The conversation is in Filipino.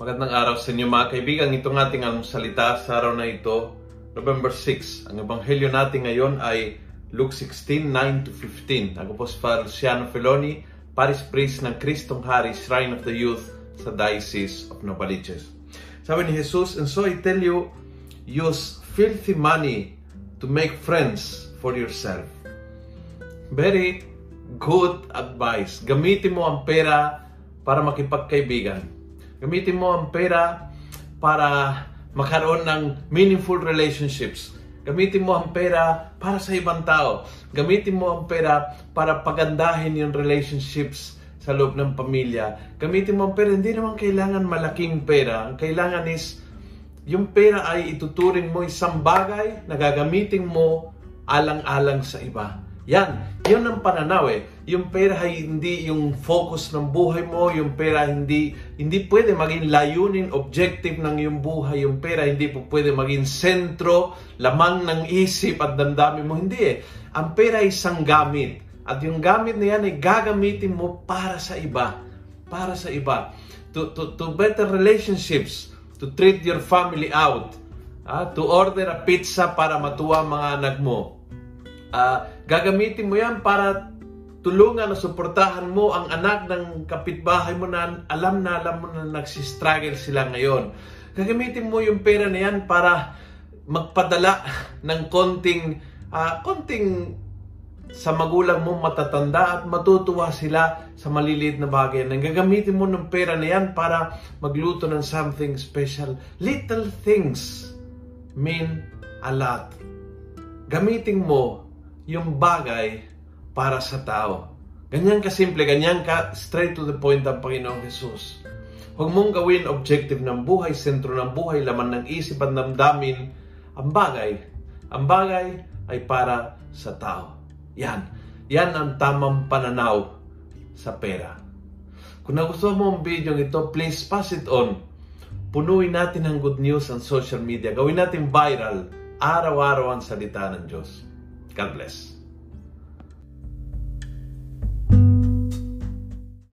Magandang araw sa inyo mga kaibigan. Itong ating ang salita sa araw na ito, November 6. Ang ebanghelyo natin ngayon ay Luke 16, 9 to 15. Ako po si Father Luciano Feloni, Paris Priest ng Kristong Hari, Shrine of the Youth sa Diocese of Novaliches. Sabi ni Jesus, And so I tell you, use filthy money to make friends for yourself. Very good advice. Gamitin mo ang pera para makipagkaibigan Gamitin mo ang pera para makaroon ng meaningful relationships. Gamitin mo ang pera para sa ibang tao. Gamitin mo ang pera para pagandahin yung relationships sa loob ng pamilya. Gamitin mo ang pera, hindi naman kailangan malaking pera. Ang kailangan is, yung pera ay ituturing mo isang bagay na gagamitin mo alang-alang sa iba. Yan, yun ang pananaw eh. Yung pera ay hindi yung focus ng buhay mo, yung pera hindi hindi pwede maging layunin, objective ng iyong buhay. Yung pera hindi po pwede maging sentro, lamang ng isip at damdamin mo. Hindi eh. Ang pera ay isang gamit. At yung gamit na yan ay gagamitin mo para sa iba. Para sa iba. To, to, to better relationships. To treat your family out. Uh, to order a pizza para matuwa mga anak mo uh, gagamitin mo yan para tulungan o suportahan mo ang anak ng kapitbahay mo na alam na alam mo na nagsistruggle sila ngayon. Gagamitin mo yung pera na yan para magpadala ng konting uh, konting sa magulang mo matatanda at matutuwa sila sa maliliit na bagay. Nang gagamitin mo ng pera na yan para magluto ng something special. Little things mean a lot. Gamitin mo yung bagay para sa tao. Ganyan ka simple, ganyan ka straight to the point ang Panginoong Jesus. Huwag mong gawin objective ng buhay, sentro ng buhay, laman ng isip at damdamin. Ang bagay, ang bagay ay para sa tao. Yan. Yan ang tamang pananaw sa pera. Kung nagustuhan mo ang video ito, please pass it on. Punuin natin ang good news ang social media. Gawin natin viral araw-araw ang salita ng Diyos. God bless.